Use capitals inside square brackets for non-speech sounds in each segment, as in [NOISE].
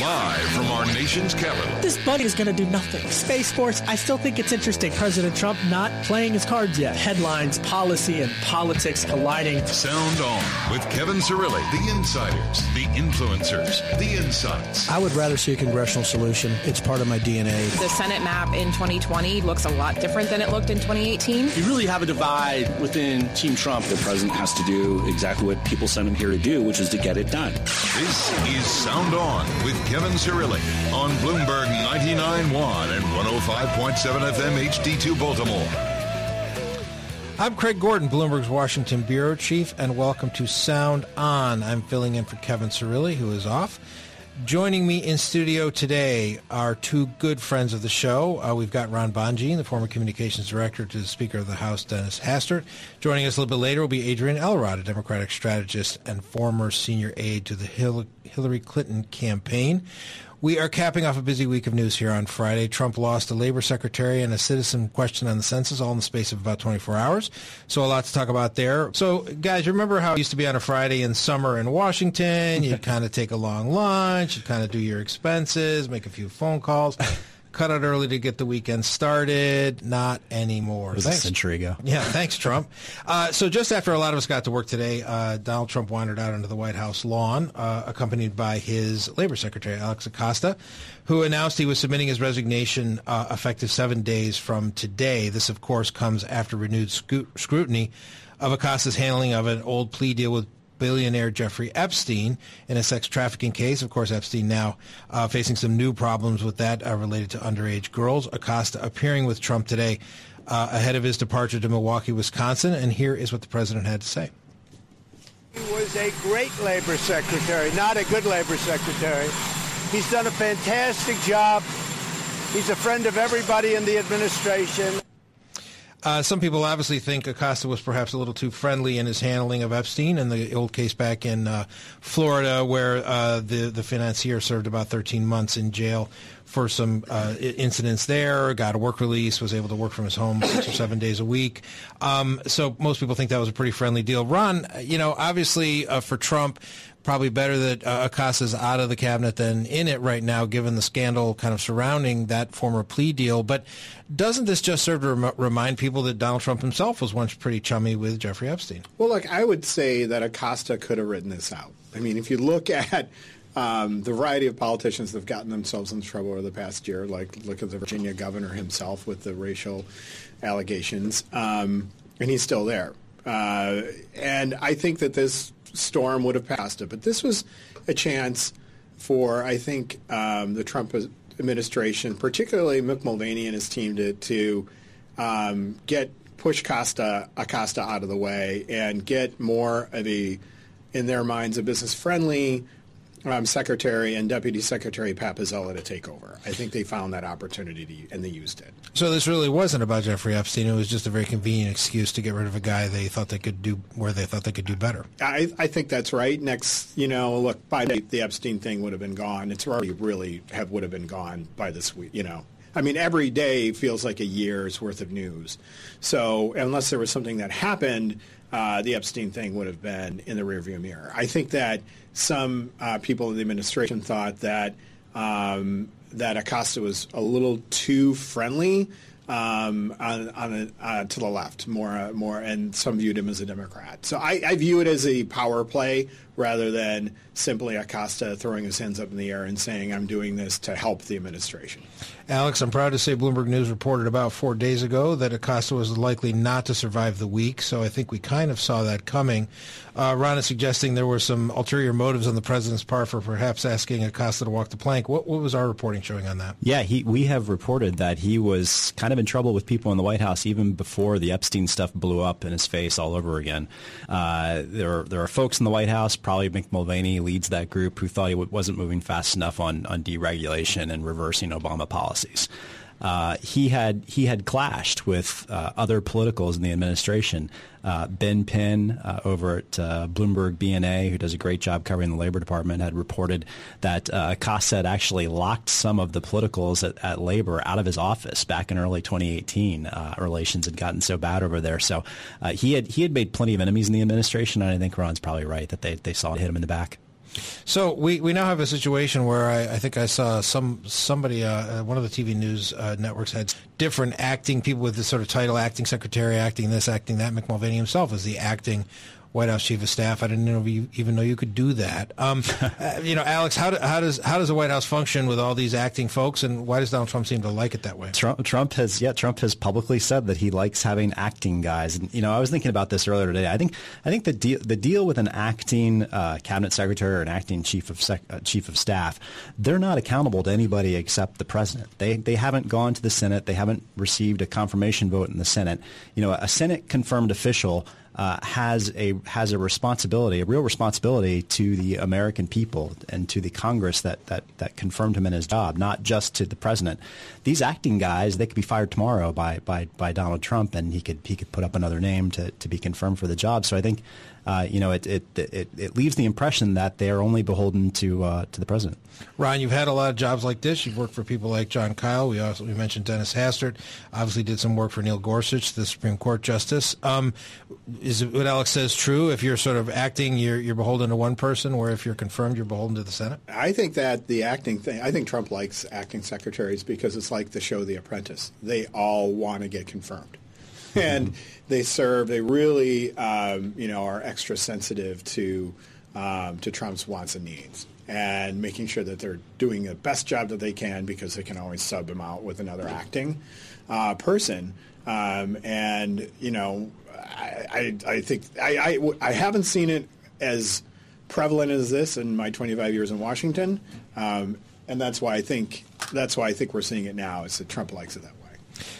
Live from our nation's capital. This buddy is going to do nothing. Space Force, I still think it's interesting. President Trump not playing his cards yet. Headlines, policy, and politics colliding. Sound On with Kevin Cirilli. The insiders, the influencers, the insights. I would rather see a congressional solution. It's part of my DNA. The Senate map in 2020 looks a lot different than it looked in 2018. You really have a divide within Team Trump. The president has to do exactly what people sent him here to do, which is to get it done. This is Sound On with Kevin Cirilli on Bloomberg 99.1 and 105.7 FM HD2 Baltimore. I'm Craig Gordon, Bloomberg's Washington bureau chief, and welcome to Sound On. I'm filling in for Kevin Cirilli, who is off. Joining me in studio today are two good friends of the show. Uh, we've got Ron Bonjean, the former communications director to the Speaker of the House, Dennis Hastert. Joining us a little bit later will be Adrian Elrod, a Democratic strategist and former senior aide to the Hillary Clinton campaign. We are capping off a busy week of news here on Friday. Trump lost a labor secretary and a citizen question on the census all in the space of about 24 hours. So a lot to talk about there. So guys, remember how it used to be on a Friday in summer in Washington? You'd [LAUGHS] kind of take a long lunch, you'd kind of do your expenses, make a few phone calls cut out early to get the weekend started. Not anymore. It was thanks. a century ago. Yeah, thanks, Trump. Uh, so just after a lot of us got to work today, uh, Donald Trump wandered out onto the White House lawn, uh, accompanied by his labor secretary, Alex Acosta, who announced he was submitting his resignation uh, effective seven days from today. This, of course, comes after renewed scrutiny of Acosta's handling of an old plea deal with billionaire Jeffrey Epstein in a sex trafficking case. Of course, Epstein now uh, facing some new problems with that uh, related to underage girls. Acosta appearing with Trump today uh, ahead of his departure to Milwaukee, Wisconsin. And here is what the president had to say. He was a great labor secretary, not a good labor secretary. He's done a fantastic job. He's a friend of everybody in the administration. Uh, some people obviously think Acosta was perhaps a little too friendly in his handling of Epstein and the old case back in uh, Florida, where uh, the the financier served about 13 months in jail for some uh, incidents there. Got a work release, was able to work from his home [COUGHS] six or seven days a week. Um, so most people think that was a pretty friendly deal. Ron, you know, obviously uh, for Trump probably better that uh, Acosta's out of the cabinet than in it right now, given the scandal kind of surrounding that former plea deal. But doesn't this just serve to rem- remind people that Donald Trump himself was once pretty chummy with Jeffrey Epstein? Well, look, I would say that Acosta could have written this out. I mean, if you look at um, the variety of politicians that have gotten themselves into trouble over the past year, like look at the Virginia governor himself with the racial allegations, um, and he's still there. Uh, and I think that this storm would have passed it. But this was a chance for, I think, um, the Trump administration, particularly Mick Mulvaney and his team, to, to um, get push Costa Acosta out of the way and get more of a, in their minds, a business friendly um, Secretary and Deputy Secretary Pat Pizzella to take over. I think they found that opportunity to, and they used it. So this really wasn't about Jeffrey Epstein. It was just a very convenient excuse to get rid of a guy they thought they could do where they thought they could do better. I, I think that's right. Next, you know, look, by the, the Epstein thing would have been gone. It's already really have would have been gone by this week. You know, I mean, every day feels like a year's worth of news. So unless there was something that happened, uh, the Epstein thing would have been in the rearview mirror. I think that some uh, people in the administration thought that um, that Acosta was a little too friendly um, on, on a, uh, to the left, more more, and some viewed him as a Democrat. So I, I, view it as a power play rather than simply Acosta throwing his hands up in the air and saying, "I'm doing this to help the administration." Alex, I'm proud to say Bloomberg News reported about four days ago that Acosta was likely not to survive the week, so I think we kind of saw that coming. Uh, Ron is suggesting there were some ulterior motives on the president's part for perhaps asking Acosta to walk the plank. What, what was our reporting showing on that? Yeah, he, we have reported that he was kind of in trouble with people in the White House even before the Epstein stuff blew up in his face all over again. Uh, there, there are folks in the White House, probably Mick Mulvaney leads that group who thought he wasn't moving fast enough on, on deregulation and reversing Obama policies uh, he had he had clashed with uh, other politicals in the administration. Uh, ben Penn uh, over at uh, Bloomberg BNA, who does a great job covering the Labor Department, had reported that uh, had actually locked some of the politicals at, at Labor out of his office back in early 2018. relations had gotten so bad over there, so he had he had made plenty of enemies in the administration, and I think Ron's probably right that they they saw it hit him in the back. So we, we now have a situation where I, I think I saw some somebody uh, uh one of the TV news uh, networks had different acting people with this sort of title, acting secretary, acting this, acting that. Mick Mulvaney himself is the acting White House chief of staff. I didn't know you, even know you could do that. Um, [LAUGHS] uh, you know, Alex, how, do, how does how does the White House function with all these acting folks, and why does Donald Trump seem to like it that way? Trump, Trump has yeah, Trump has publicly said that he likes having acting guys. And you know, I was thinking about this earlier today. I think I think the deal the deal with an acting uh, cabinet secretary or an acting chief of sec, uh, chief of staff, they're not accountable to anybody except the president. They they haven't gone to the Senate. They haven't received a confirmation vote in the Senate. You know, a Senate confirmed official uh, has a has a responsibility, a real responsibility to the American people and to the Congress that that that confirmed him in his job, not just to the president. These acting guys, they could be fired tomorrow by by, by Donald Trump, and he could he could put up another name to, to be confirmed for the job. So I think uh, you know, it, it, it, it, leaves the impression that they are only beholden to uh, to the president. Ron, you've had a lot of jobs like this. You've worked for people like Jon Kyl. We also we mentioned Dennis Hastert. Obviously, did some work for Neil Gorsuch, the Supreme Court justice. Um, is what Alex says true? If you're sort of acting, you're you're beholden to one person, where if you're confirmed, you're beholden to the Senate. I think that the acting thing. I think Trump likes acting secretaries because it's like the show The Apprentice. They all want to get confirmed. [LAUGHS] and they serve. They really, um, you know, are extra sensitive to um, to Trump's wants and needs, and making sure that they're doing the best job that they can because they can always sub them out with another acting uh, person. Um, and you know, I, I, I think I, I, I haven't seen it as prevalent as this in my 25 years in Washington, um, and that's why I think that's why I think we're seeing it now. Is that Trump likes it that way.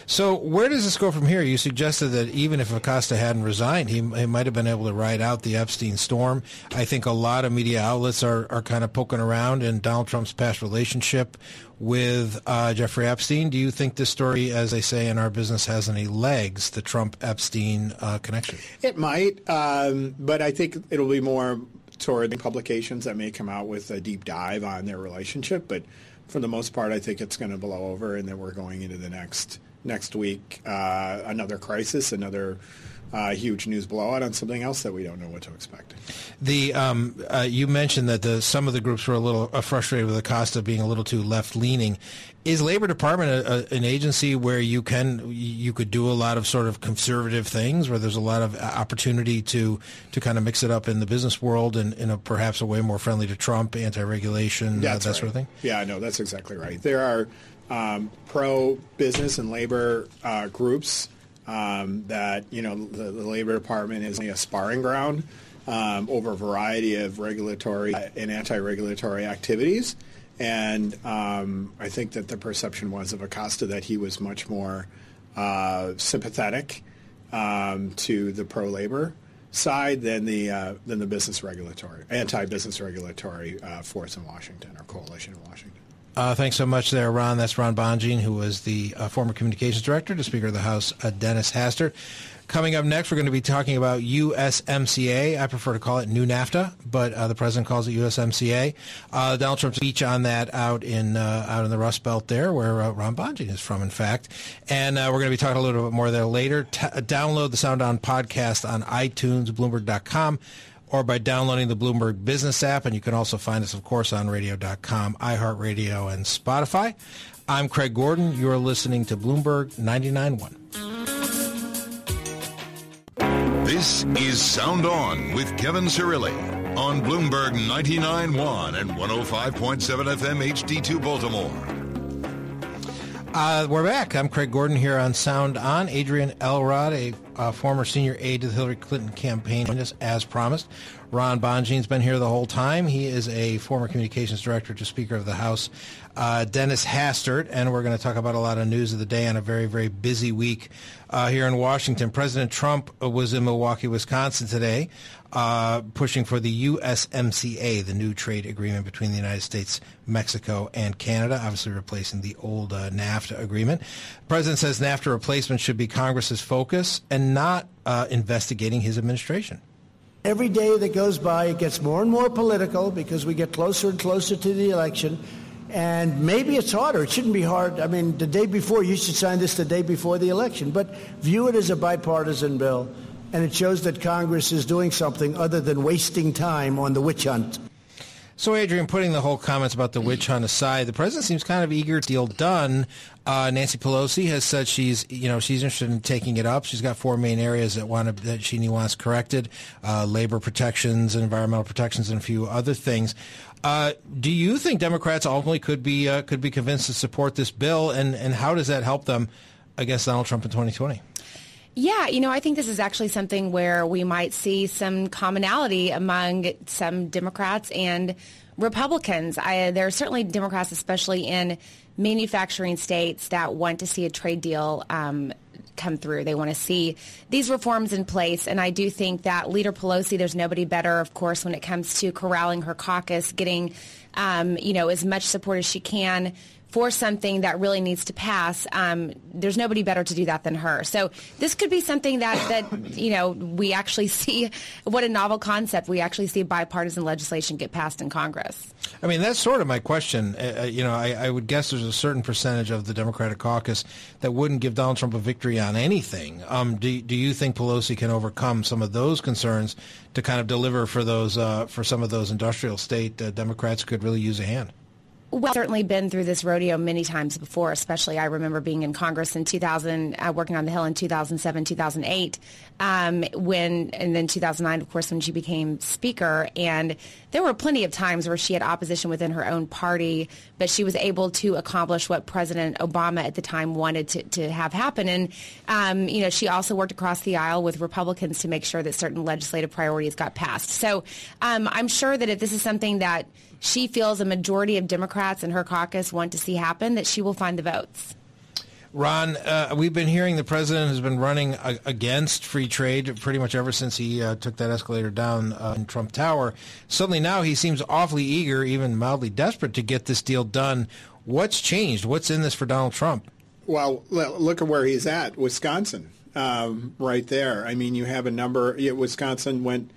So where does this go from here? You suggested that even if Acosta hadn't resigned, he, he might have been able to ride out the Epstein storm. I think a lot of media outlets are, are kind of poking around in Donald Trump's past relationship with uh, Jeffrey Epstein. Do you think this story, as they say in our business, has any legs, the Trump-Epstein uh, connection? It might, um, but I think it'll be more toward publications that may come out with a deep dive on their relationship. But for the most part, I think it's going to blow over, and then we're going into the next – next week uh, another crisis, another uh, huge news blowout on something else that we don't know what to expect. The um, uh, you mentioned that the, some of the groups were a little uh, frustrated with the cost of being a little too left leaning. Is Labor Department a, a, an agency where you can you could do a lot of sort of conservative things, where there's a lot of opportunity to to kind of mix it up in the business world and in a, perhaps a way more friendly to Trump, anti-regulation, uh, that right. sort of thing? Yeah, no, that's exactly right. There are um, pro-business and labor uh, groups um, that you know the, the, Labor Department is a sparring ground um, over a variety of regulatory and anti-regulatory activities. And um, I think that the perception was of Acosta that he was much more uh, sympathetic um, to the pro-labor side than the uh, than the business regulatory anti-business regulatory uh, force in Washington or coalition in Washington. Uh, thanks so much there, Ron. That's Ron Bonjean, who was the uh, former communications director to Speaker of the House, uh, Dennis Hastert. Coming up next, we're going to be talking about USMCA. I prefer to call it New NAFTA, but uh, the president calls it USMCA. Uh, Donald Trump's speech on that out in uh, out in the Rust Belt there, where Ron Bonjean is from, in fact. And we're going to be talking a little bit more there later. T- download the Sound On podcast on iTunes, Bloomberg.com or by downloading the Bloomberg Business app. And you can also find us, of course, on radio.com, iHeartRadio, and Spotify. I'm Craig Gordon. You're listening to Bloomberg 99.1. This is Sound On with Kevin Cirilli on Bloomberg 99.1 and 105.7 FM HD2 Baltimore. Uh, we're back. I'm Craig Gordon here on Sound On. Adrian Elrod, a uh, former senior aide to the Hillary Clinton campaign, just as promised. Ron Bonjean's been here the whole time. He is a former communications director to Speaker of the House, uh, Dennis Hastert, and we're going to talk about a lot of news of the day on a very, very busy week uh, here in Washington. President Trump was in Milwaukee, Wisconsin today, uh, pushing for the USMCA, the new trade agreement between the United States, Mexico, and Canada, obviously replacing the old uh, NAFTA agreement. The president says NAFTA replacement should be Congress's focus and not uh, investigating his administration. Every day that goes by, it gets more and more political because we get closer and closer to the election. And maybe it's harder. It shouldn't be hard. I mean, the day before, you should sign this the day before the election. But view it as a bipartisan bill, and it shows that Congress is doing something other than wasting time on the witch hunt. So, Adrian, putting the whole comments about the witch hunt aside, the president seems kind of eager to deal done. Uh, Nancy Pelosi has said she's, you know, she's interested in taking it up. She's got four main areas that want that she wants corrected: uh, labor protections, environmental protections, and a few other things. Uh, do you think Democrats ultimately could be uh, could be convinced to support this bill, and and how does that help them against Donald Trump in 2020? Yeah, you know, I think this is actually something where we might see some commonality among some Democrats and Republicans. I, there are certainly Democrats, especially in manufacturing states, that want to see a trade deal um, come through. They want to see these reforms in place. And I do think that Leader Pelosi, there's nobody better, of course, when it comes to corralling her caucus, getting, um, you know, as much support as she can for something that really needs to pass, um, there's nobody better to do that than her. So this could be something that, that you know we actually [LAUGHS] see what a novel concept. We actually see bipartisan legislation get passed in Congress. I mean, that's sort of my question. Uh, uh, you know, I, I, would guess there's a certain percentage of the Democratic caucus that wouldn't give Donald Trump a victory on anything. Um, do, do you think Pelosi can overcome some of those concerns to kind of deliver for those uh, for some of those industrial state uh, Democrats could really use a hand? Well, certainly been through this rodeo many times before, especially I remember being in Congress in 2000, uh, working on the Hill in 2007, 2008, um, when, and then 2009, of course, when she became Speaker. And there were plenty of times where she had opposition within her own party, but she was able to accomplish what President Obama at the time wanted to, to have happen. And, um, you know, she also worked across the aisle with Republicans to make sure that certain legislative priorities got passed. So um, I'm sure that if this is something that she feels a majority of Democrats in her caucus want to see happen, that she will find the votes. Ron, uh, we've been hearing the president has been running a- against free trade pretty much ever since he uh, took that escalator down uh, in Trump Tower. Suddenly now he seems awfully eager, even mildly desperate, to get this deal done. What's changed? What's in this for Donald Trump? Well, look at where he's at, Wisconsin, um, right there. I mean, you have a number. Yeah, Wisconsin went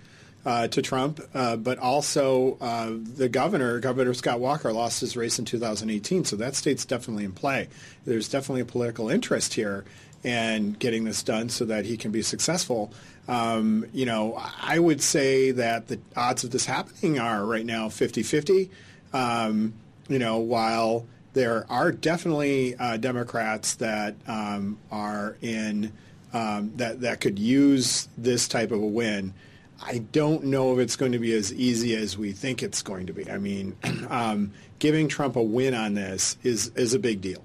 uh, to Trump, uh, but also uh, the governor, Governor Scott Walker, lost his race in 2018. So that state's definitely in play. There's definitely a political interest here in getting this done so that he can be successful. Um, you know, I would say that the odds of this happening are right now 50-50. Um, you know, while there are definitely uh, Democrats that um, are in um, that that could use this type of a win. I don't know if it's going to be as easy as we think it's going to be. I mean, [CLEARS THROAT] um, giving Trump a win on this is is a big deal.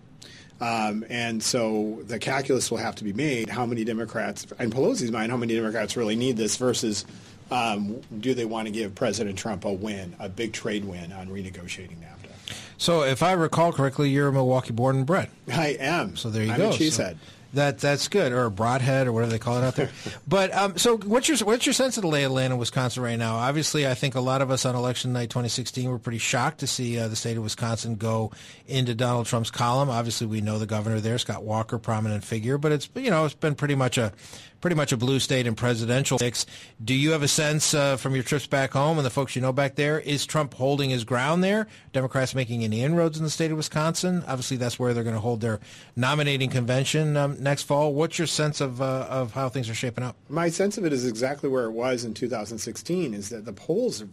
Um, and so the calculus will have to be made. How many Democrats, in Pelosi's mind, how many Democrats really need this versus um, do they want to give President Trump a win, a big trade win on renegotiating NAFTA? So if I recall correctly, you're a Milwaukee born and bred. I am. So there you I'm go. A cheesehead. So that that's good, or a broadhead, or whatever they call it out there. [LAUGHS] but um, so, what's your what's your sense of the lay of the land in Wisconsin right now? Obviously, I think a lot of us on election night 2016 were pretty shocked to see uh, the state of Wisconsin go into Donald Trump's column. Obviously, we know the governor there, Scott Walker, prominent figure, but it's you know it's been pretty much a pretty much a blue state in presidential politics. Do you have a sense uh, from your trips back home and the folks you know back there? Is Trump holding his ground there? Democrats making any inroads in the state of Wisconsin? Obviously, that's where they're going to hold their nominating convention um, next fall. What's your sense of uh, of how things are shaping up? My sense of it is exactly where it was in 2016. Is that the polls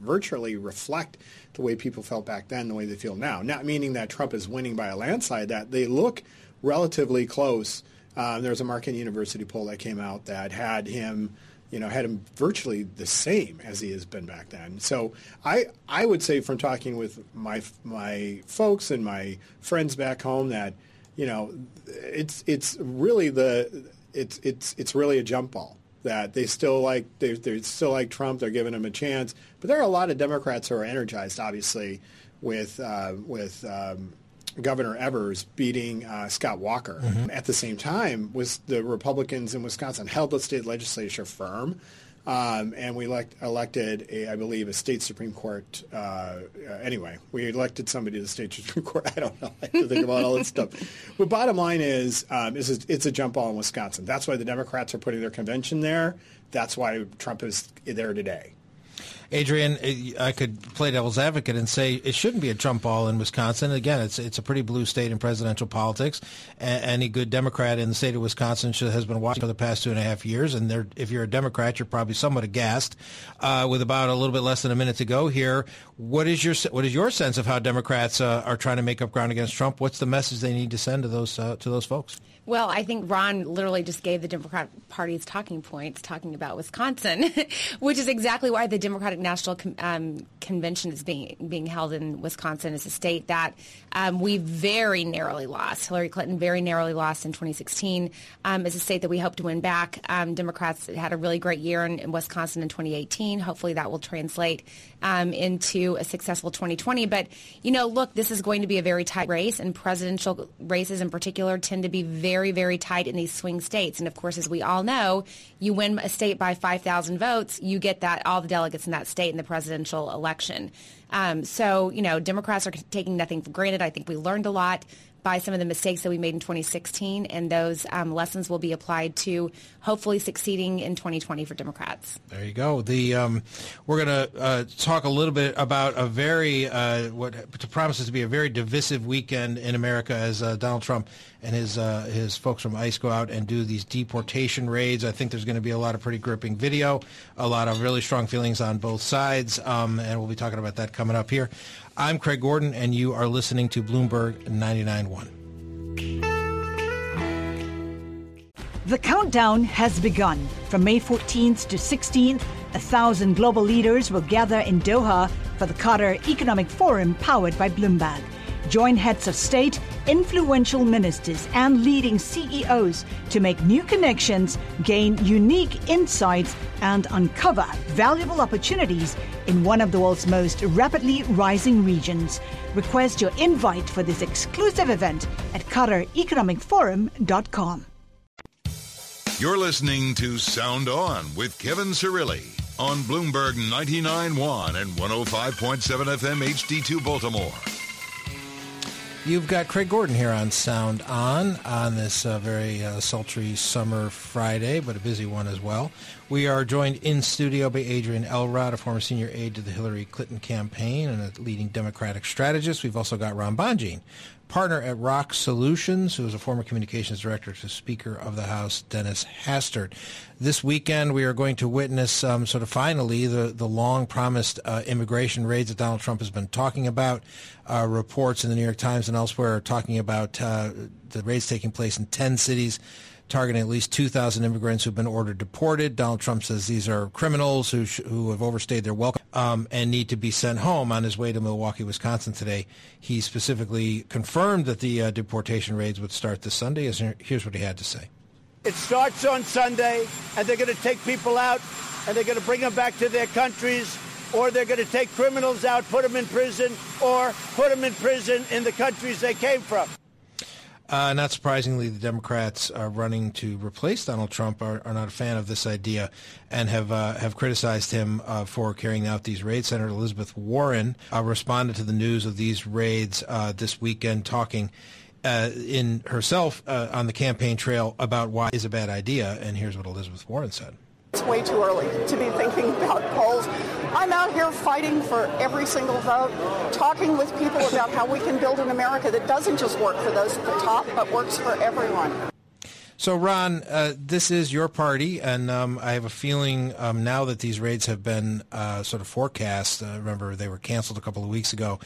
virtually reflect the way people felt back then, the way they feel now. Not meaning that Trump is winning by a landslide. That they look relatively close um, there was a Marquette University poll that came out that had him, you know, had him virtually the same as he has been back then. So I I would say from talking with my my folks and my friends back home that you know it's it's really the it's it's it's really a jump ball that they still like they they still like Trump. They're giving him a chance, but there are a lot of Democrats who are energized, obviously, with uh, with. Um, Governor Evers beating uh, Scott Walker. Mm-hmm. At the same time, was the Republicans in Wisconsin held the state legislature firm. Um, and we elect, elected, a, I believe, a state Supreme Court. Uh, uh, anyway, we elected somebody to the state [LAUGHS] Supreme Court. I don't know. I have to think about all this [LAUGHS] stuff. But bottom line is, um, is it's a jump ball in Wisconsin. That's why the Democrats are putting their convention there. That's why Trump is there today. Adrian, I could play devil's advocate and say it shouldn't be a Trump ball in Wisconsin. Again, it's it's a pretty blue state in presidential politics. any good Democrat in the state of Wisconsin should, has been watching for the past two and a half years. And if you're a Democrat, you're probably somewhat aghast. Uh, with about a little bit less than a minute to go here, what is your what is your sense of how Democrats uh, are trying to make up ground against Trump? What's the message they need to send to those uh, to those folks? Well, I think Ron literally just gave the Democrat Party's talking points talking about Wisconsin, [LAUGHS] which is exactly why the Democratic National um, Convention is being being held in Wisconsin. It's a state that um, we very narrowly lost. Hillary Clinton very narrowly lost in 2016. Um, it's a state that we hope to win back. Um, Democrats had a really great year in, in, Wisconsin in 2018. Hopefully that will translate um, into a successful 2020. But, you know, look, this is going to be a very tight race, and presidential races in particular tend to be very, very tight in these swing states. And of course, as we all know, you win a state by 5,000 votes, you get that all the delegates in that state in the presidential election. Um, so, you know, Democrats are taking nothing for granted. I think we learned a lot by some of the mistakes that we made in 2016, and those um, lessons will be applied to hopefully succeeding in 2020 for Democrats. There you go. The um, we're going to uh, talk a little bit about a very uh, what promises to be a very divisive weekend in America as uh, Donald Trump and his uh, his folks from ICE go out and do these deportation raids. I think there's going to be a lot of pretty gripping video, a lot of really strong feelings on both sides, um, and we'll be talking about that coming up here. I'm Craig Gordon, and you are listening to Bloomberg 99.1. The countdown has begun. From May 14th to 16th, a thousand global leaders will gather in Doha for the Qatar Economic Forum powered by Bloomberg. Join heads of state, influential ministers, and leading CEOs to make new connections, gain unique insights, and uncover valuable opportunities in one of the world's most rapidly rising regions. Request your invite for this exclusive event at QatarEconomicForum.com. You're listening to Sound On with Kevin Cirilli on Bloomberg 99.1 and 105.7 FM HD2 Baltimore. You've got Craig Gordon here on Sound On on this uh, very uh, sultry summer Friday, but a busy one as well. We are joined in studio by Adrian Elrod, a former senior aide to the Hillary Clinton campaign and a leading Democratic strategist. We've also got Ron Bonjean, partner at RokkSolutions, who is a former communications director to Speaker of the House Dennis Hastert. This weekend, we are going to witness um, sort of finally the, the long promised uh, immigration raids that Donald Trump has been talking about. Uh, reports in the New York Times and elsewhere are talking about uh, the raids taking place in 10 cities targeting at least 2,000 immigrants who've been ordered deported. Donald Trump says these are criminals who, sh- who have overstayed their welcome um, and need to be sent home. On his way to Milwaukee, Wisconsin today, he specifically confirmed that the uh, deportation raids would start this Sunday. Here's what he had to say. It starts on Sunday, and they're going to take people out, and they're going to bring them back to their countries, or they're going to take criminals out, put them in prison, or put them in prison in the countries they came from. Uh, not surprisingly, the Democrats are running to replace Donald Trump are, are not a fan of this idea and have uh, have criticized him uh, for carrying out these raids. Senator Elizabeth Warren uh, responded to the news of these raids uh, this weekend, talking uh, in herself on the campaign trail about why is a bad idea. And here's what Elizabeth Warren said. It's way too early to be thinking about polls. I'm out here fighting for every single vote, talking with people about how we can build an America that doesn't just work for those at the top, but works for everyone. So, Ron, uh, this is your party, and um, I have a feeling um, now that these raids have been uh, sort of forecast. Uh, remember, they were canceled a couple of weeks ago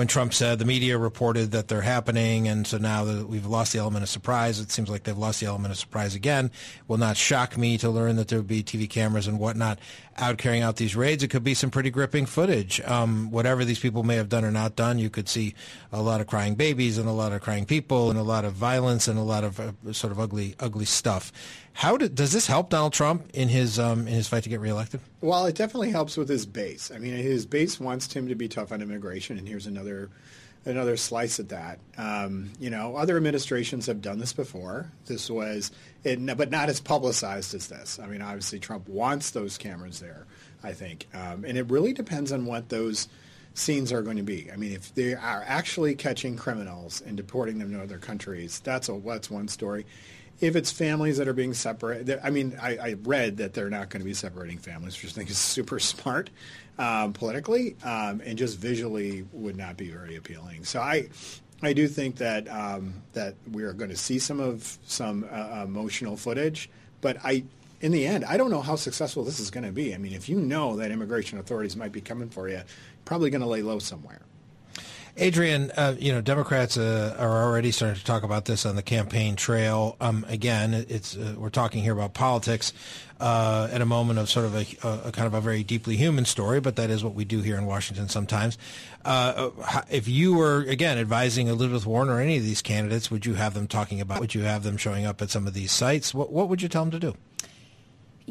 when Trump said the media reported that they're happening, and so now that we've lost the element of surprise, it seems like they've lost the element of surprise again. Will not shock me to learn that there will be TV cameras and whatnot out carrying out these raids. It could be some pretty gripping footage. Um, whatever these people may have done or not done, you could see a lot of crying babies and a lot of crying people and a lot of violence and a lot of uh, sort of ugly, ugly stuff. How does this help Donald Trump in his um, in his fight to get reelected? Well, it definitely helps with his base. I mean, his base wants him to be tough on immigration, and here's another another slice at that. Um, you know, other administrations have done this before. This was, it, but not as publicized as this. I mean, obviously, Trump wants those cameras there. I think, um, and it really depends on what those scenes are going to be. I mean, if they are actually catching criminals and deporting them to other countries, that's a that's one story. If it's families that are being separated, I mean, I, I read that they're not going to be separating families, which I think is [LAUGHS] super smart um, politically um, and just visually would not be very appealing. So I, I do think that um, that we are going to see some of some uh, emotional footage, but I in the end, I don't know how successful this is going to be. I mean, if you know that immigration authorities might be coming for you, probably going to lay low somewhere. Adrian, uh, you know, Democrats uh, are already starting to talk about this on the campaign trail. Um, again, it's uh, we're talking here about politics uh, at a moment of sort of a, a, kind of a very deeply human story, but that is what we do here in Washington sometimes. Uh, if you were again advising Elizabeth Warren or any of these candidates, would you have them talking about? Would you have them showing up at some of these sites? What, what would you tell them to do?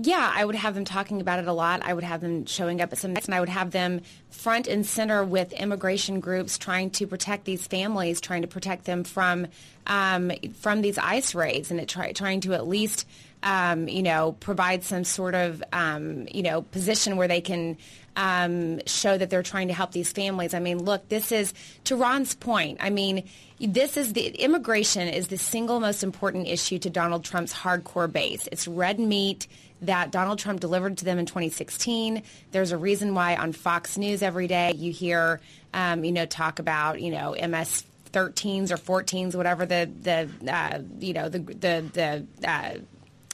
Yeah, I would have them talking about it a lot. I would have them showing up at some and I would have them front and center with immigration groups trying to protect these families, trying to protect them from um, from these ICE raids, and try, trying to at least um, you know provide some sort of um, you know position where they can um, show that they're trying to help these families. I mean, look, this is to Ron's point. I mean, this is the immigration is the single most important issue to Donald Trump's hardcore base. It's red meat that Donald Trump delivered to them in 2016. There's a reason why on Fox News every day you hear, um, you know, talk about, you know, MS 13s or 14s, whatever the the uh, you know the the the uh,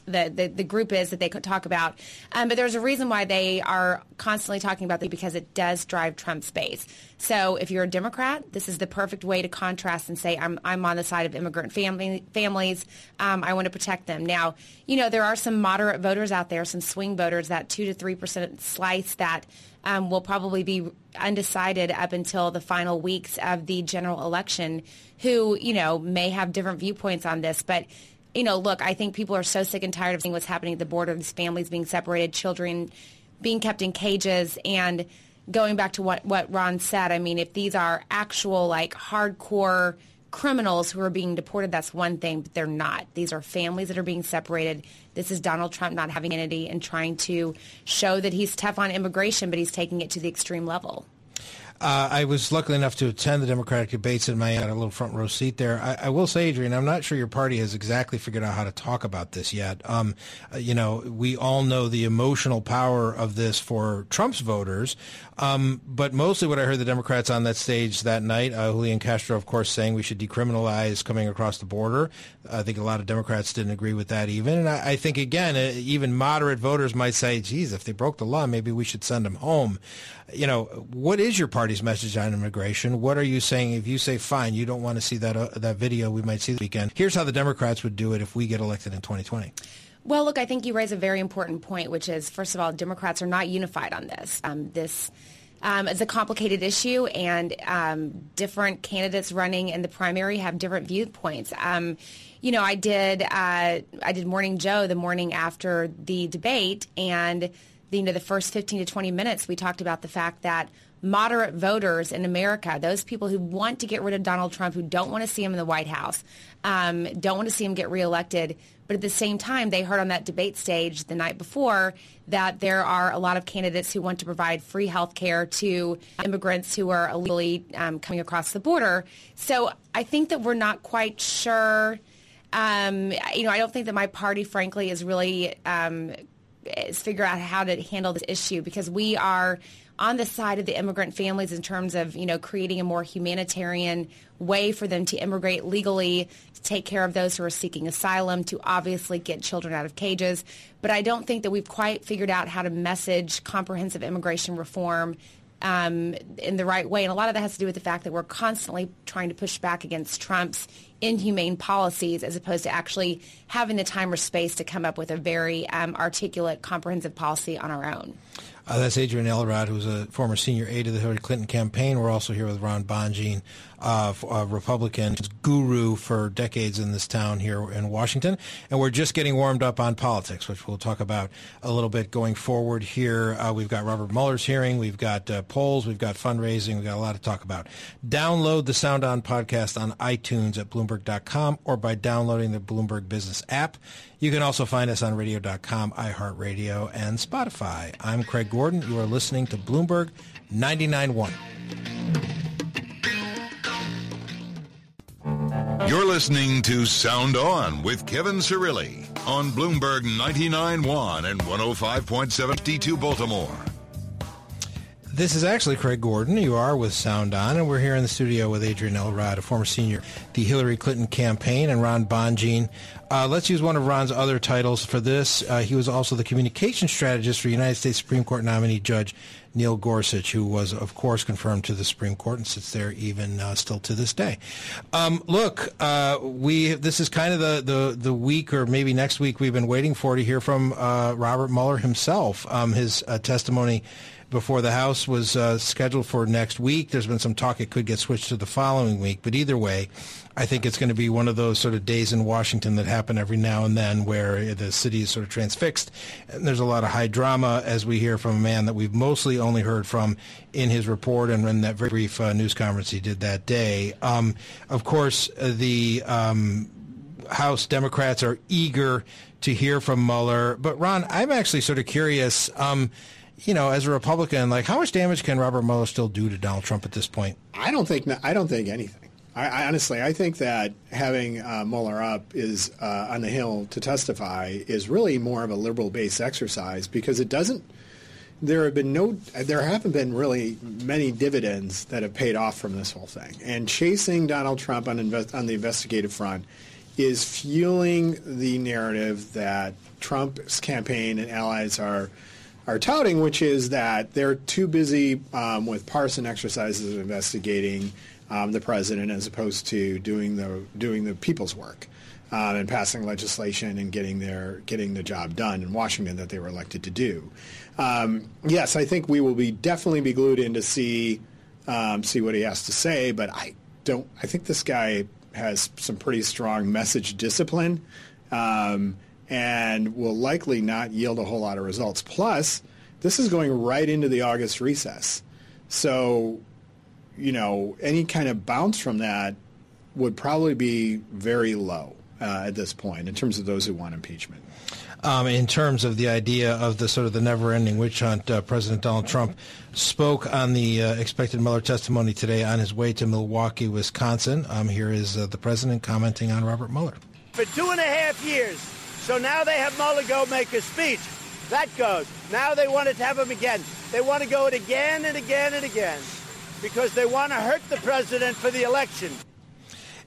the, the, the group is that they could talk about. Um, but there's a reason why they are constantly talking about it because it does drive Trump's base. So if you're a Democrat, this is the perfect way to contrast and say, I'm, I'm on the side of immigrant family, families. Um, I want to protect them. Now, you know, there are some moderate voters out there, some swing voters, that 2 to 3% slice that um, will probably be undecided up until the final weeks of the general election who, you know, may have different viewpoints on this. But you know, look, I think people are so sick and tired of seeing what's happening at the border, these families being separated, children being kept in cages, and going back to what, what Ron said, I mean, if these are actual, like, hardcore criminals who are being deported, that's one thing, but they're not. These are families that are being separated. This is Donald Trump not having unity and trying to show that he's tough on immigration, but he's taking it to the extreme level. Uh, I was lucky enough to attend the Democratic debates in Miami. I had a little front row seat there. I, I, will say, Adrian, I'm not sure your party has exactly figured out how to talk about this yet. Um, uh, you know, we all know the emotional power of this for Trump's voters, um, but mostly what I heard the Democrats on that stage that night, uh, Julian Castro, of course, saying we should decriminalize coming across the border. I think a lot of Democrats didn't agree with that even. And I, I think, again, uh, even moderate voters might say, geez, if they broke the law, maybe we should send them home you know, what is your party's message on immigration? What are you saying if you say, fine, you don't want to see that uh, that video we might see this weekend? Here's how the Democrats would do it if we get elected in 2020. Well, look, I think you raise a very important point, which is, first of all, Democrats are not unified on this. Um, this um, it's a complicated issue, and um, different candidates running in the primary have different viewpoints. Um, you know, I did uh, I did Morning Joe the morning after the debate, and you know, the first 15 to 20 minutes, we talked about the fact that moderate voters in America, those people who want to get rid of Donald Trump, who don't want to see him in the White House, um, don't want to see him get reelected, but at the same time, they heard on that debate stage the night before that there are a lot of candidates who want to provide free health care to immigrants who are illegally um, coming across the border. So I think that we're not quite sure. Um, you know, I don't think that my party, frankly, is really um, is figure out how to handle this issue because we are on the side of the immigrant families in terms of you know creating a more humanitarian way for them to immigrate legally to take care of those who are seeking asylum to obviously get children out of cages but i don't think that we've quite figured out how to message comprehensive immigration reform um, in the right way. And a lot of that has to do with the fact that we're constantly trying to push back against Trump's inhumane policies as opposed to actually having the time or space to come up with a very um, articulate, comprehensive policy on our own. Uh, that's Adrian Elrod, who's a former senior aide of the Hillary Clinton campaign. We're also here with Ron Bonjean, uh, a Republican, guru for decades in this town here in Washington, and we're just getting warmed up on politics, which we'll talk about a little bit going forward here. Uh, we've got Robert Mueller's hearing, we've got uh, polls, we've got fundraising, we've got a lot to talk about. Download the Sound On podcast on iTunes at Bloomberg.com or by downloading the Bloomberg Business app. You can also find us on radio.com, iHeartRadio, and Spotify. I'm Craig Gordon. You are listening to Bloomberg 99.1. You're listening to Sound On with Kevin Cirilli on Bloomberg 99.1 and 105.7 D2 Baltimore. This is actually Craig Gordon. You are with Sound On, and we're here in the studio with Adrian Elrod, a former senior, the Hillary Clinton campaign, and Ron Bonjean. Uh, let's use one of Ron's other titles for this. Uh, he was also the communication strategist for United States Supreme Court nominee Judge Neil Gorsuch, who was, of course, confirmed to the Supreme Court and sits there even uh, still to this day. Um, look, uh, we this is kind of the, the, the week, or maybe next week, we've been waiting for to hear from uh, Robert Mueller himself. Um, his uh, testimony before the House was uh, scheduled for next week. There's been some talk it could get switched to the following week, but either way, I think it's going to be one of those sort of days in Washington that happen every now and then where the city is sort of transfixed. And there's a lot of high drama as we hear from a man that we've mostly only heard from in his report and in that very brief uh, news conference he did that day. Um, of course, uh, the um, House Democrats are eager to hear from Mueller. But Ron, I'm actually sort of curious. Um, you know, as a Republican, like how much damage can Robert Mueller still do to Donald Trump at this point? I don't think I don't think anything. I, I honestly, I think that having uh, Mueller up is uh, on the Hill to testify is really more of a liberal-based exercise because it doesn't. There have been no, there haven't been really many dividends that have paid off from this whole thing. And chasing Donald Trump on, invest, on the investigative front is fueling the narrative that Trump's campaign and allies are are touting, which is that they're too busy um, with partisan exercises of investigating um, the president as opposed to doing the doing the people's work um, and passing legislation and getting their getting the job done in Washington that they were elected to do. Um, yes, I think we will be definitely be glued in to see um, see what he has to say, but I don't. I think this guy has some pretty strong message discipline. Um, and will likely not yield a whole lot of results. Plus, this is going right into the August recess. So, you know, any kind of bounce from that would probably be very low uh, at this point in terms of those who want impeachment. Um, in terms of the idea of the sort of the never-ending witch hunt, uh, President Donald Trump spoke on the uh, expected Mueller testimony today on his way to Milwaukee, Wisconsin. Um, here is uh, the president commenting on Robert Mueller. For two and a half years, so now they have Mueller go make a speech. That goes. Now they want to have him again. They want to go it again and again and again because they want to hurt the president for the election.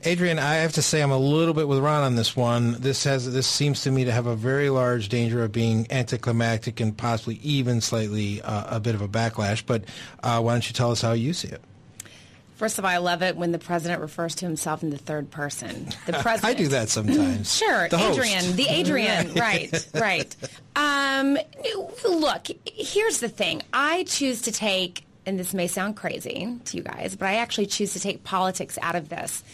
Adrian, I have to say I'm a little bit with Ron on this one. This has this seems to me to have a very large danger of being anticlimactic and possibly even slightly uh, a bit of a backlash. But uh, why don't you tell us how you see it? First of all, I love it when the president refers to himself in the third person. The [LAUGHS] president. I do that sometimes. [LAUGHS] sure, the Adrian, host. the Adrian, [LAUGHS] right, right. Um, look, here's the thing. I choose to take, and this may sound crazy to you guys, but I actually choose to take politics out of this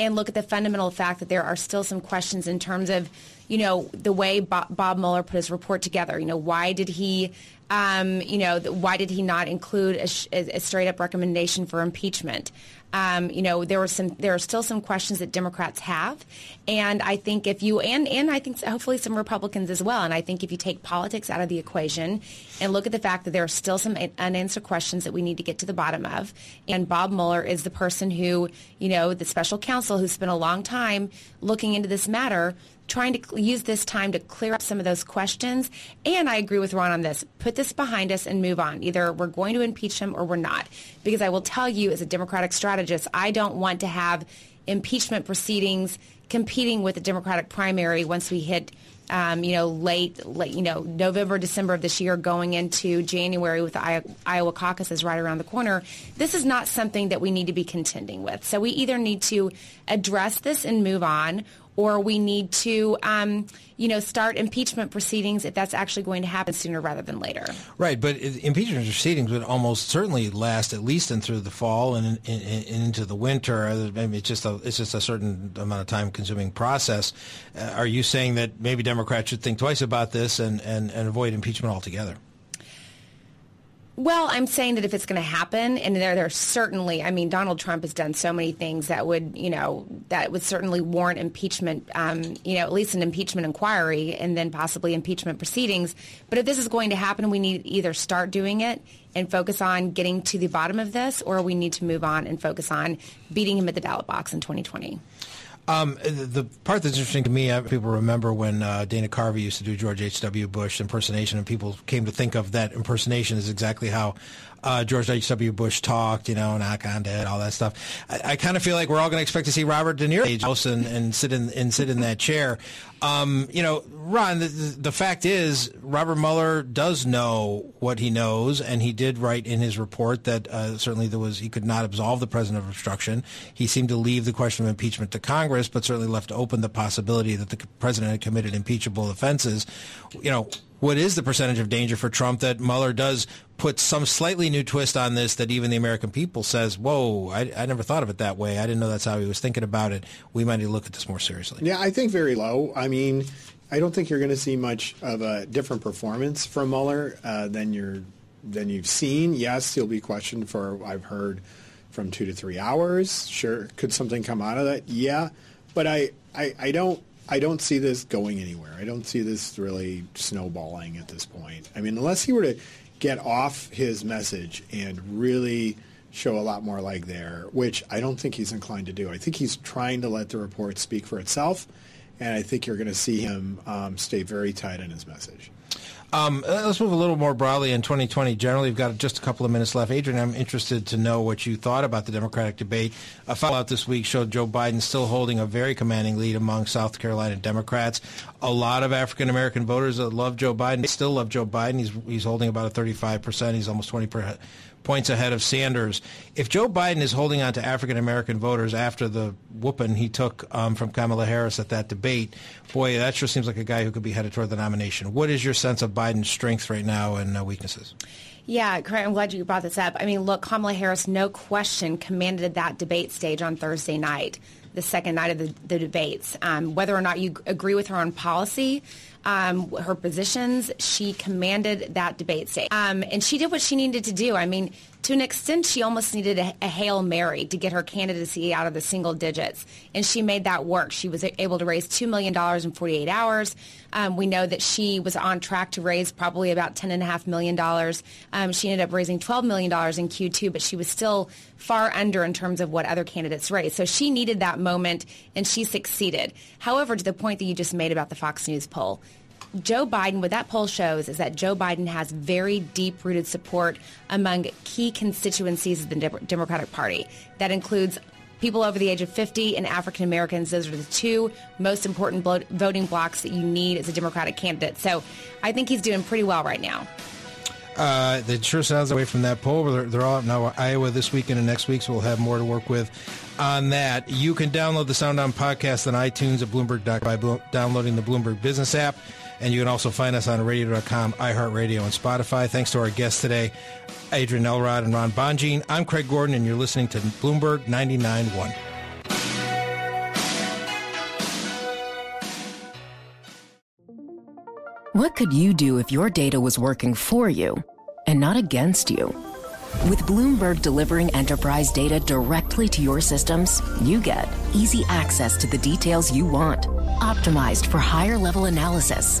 and look at the fundamental fact that there are still some questions in terms of, you know, the way Bob, Bob Mueller put his report together. You know, why did he um, you know, why did he not include a, a straight up recommendation for impeachment? Um, you know, there were some, there are still some questions that Democrats have, and I think if you and and I think hopefully some Republicans as well, and I think if you take politics out of the equation and look at the fact that there are still some unanswered questions that we need to get to the bottom of, and Bob Mueller is the person who, you know, the special counsel who spent a long time looking into this matter trying to use this time to clear up some of those questions. And I agree with Ron on this. Put this behind us and move on. Either we're going to impeach him or we're not. Because I will tell you, as a Democratic strategist, I don't want to have impeachment proceedings competing with the Democratic primary once we hit um, you know, late, late, you know, November, December of this year, going into January with the Iowa caucuses right around the corner. This is not something that we need to be contending with. So we either need to address this and move on, or we need to, um, you know, start impeachment proceedings if that's actually going to happen sooner rather than later. Right, but impeachment proceedings would almost certainly last at least through the fall and, in, in, in into the winter. I mean, it's just a it's just a certain amount of time consuming process. Uh, are you saying that maybe Democrats should think twice about this and, and, and avoid impeachment altogether? Well, I'm saying that if it's going to happen, and there, there's certainly, I mean, Donald Trump has done so many things that would, you know, that would certainly warrant impeachment, um, you know, at least an impeachment inquiry and then possibly impeachment proceedings. But if this is going to happen, we need either start doing it and focus on getting to the bottom of this, or we need to move on and focus on beating him at the ballot box in 2020. Um, the part that's interesting to me, uh, people remember when uh, Dana Carvey used to do George H.W. Bush impersonation, and people came to think of that impersonation as exactly how uh, George H.W. Bush talked, you know, knock on dead, all that stuff. I, I kind of feel like we're all going to expect to see Robert De Niro house and, and sit in and sit in that chair. Um, you know, Ron, the, the, fact is, Robert Mueller does know what he knows, and he did write in his report that uh, certainly there was he could not absolve the president of obstruction. He seemed to leave the question of impeachment to Congress, but certainly left open the possibility that the president had committed impeachable offenses. You know, what is the percentage of danger for Trump that Mueller does put some slightly new twist on this that even the American people says, whoa, I, I, never thought of it that way. I didn't know that's how he was thinking about it. We might need to look at this more seriously. Yeah, I think very low. I mean, I don't think you're going to see much of a different performance from Mueller uh, than you're than you've seen. Yes, he'll be questioned for I've heard from two to three hours. Sure, could something come out of that? Yeah, but I, I, I don't I don't see this going anywhere. I don't see this really snowballing at this point. I mean, unless he were to get off his message and really show a lot more like there, which I don't think he's inclined to do. I think he's trying to let the report speak for itself, and I think you're going to see him um, stay very tight in his message. Um, uh, let's move a little more broadly in 2020. Generally, we've got just a couple of minutes left. Adrian, I'm interested to know what you thought about the Democratic debate. A follow-out this week showed Joe Biden still holding a very commanding lead among South Carolina Democrats. A lot of African American voters that love Joe Biden still love Joe Biden. He's he's holding about a 35 percent. He's almost 20 percent points ahead of Sanders. If Joe Biden is holding on to African American voters after the whooping he took um, from Kamala Harris at that debate, boy, that sure seems like a guy who could be headed toward the nomination. What is your sense of Biden's strengths right now and uh, weaknesses? Yeah, I'm glad you brought this up. I mean, look, Kamala Harris, no question, commanded that debate stage on Thursday night, the second night of the, the debates. Um, whether or not you agree with her on policy, um, her positions. She commanded that debate stage. Um, and she did what she needed to do. I mean, to an extent, she almost needed a, a, Hail Mary to get her candidacy out of the single digits. And she made that work. She was able to raise $2 million in 48 hours. Um, we know that she was on track to raise probably about $10.5 million. Um, she ended up raising $12 million in Q2, but she was still far under in terms of what other candidates raised. So she needed that moment, and she succeeded. However, to the point that you just made about the Fox News poll, Joe Biden, what that poll shows is that Joe Biden has very deep rooted support among key constituencies of the Democratic Party. That includes people over the age of 50 and African Americans. Those are the two most important voting blocks that you need as a Democratic candidate. So I think he's doing pretty well right now. Uh, it sure sounds away from that poll. They're, they're all now Iowa this weekend and next week, so we'll have more to work with on that. You can download the Sound On podcast on iTunes at Bloomberg by downloading the Bloomberg Business app. And you can also find us on radio.com, iHeartRadio, and Spotify. Thanks to our guests today, Adrian Elrod and Ron Bonjean. I'm Craig Gordon, and you're listening to Bloomberg 99.1. What could you do if your data was working for you and not against you? With Bloomberg delivering enterprise data directly to your systems, you get easy access to the details you want optimized for higher level analysis,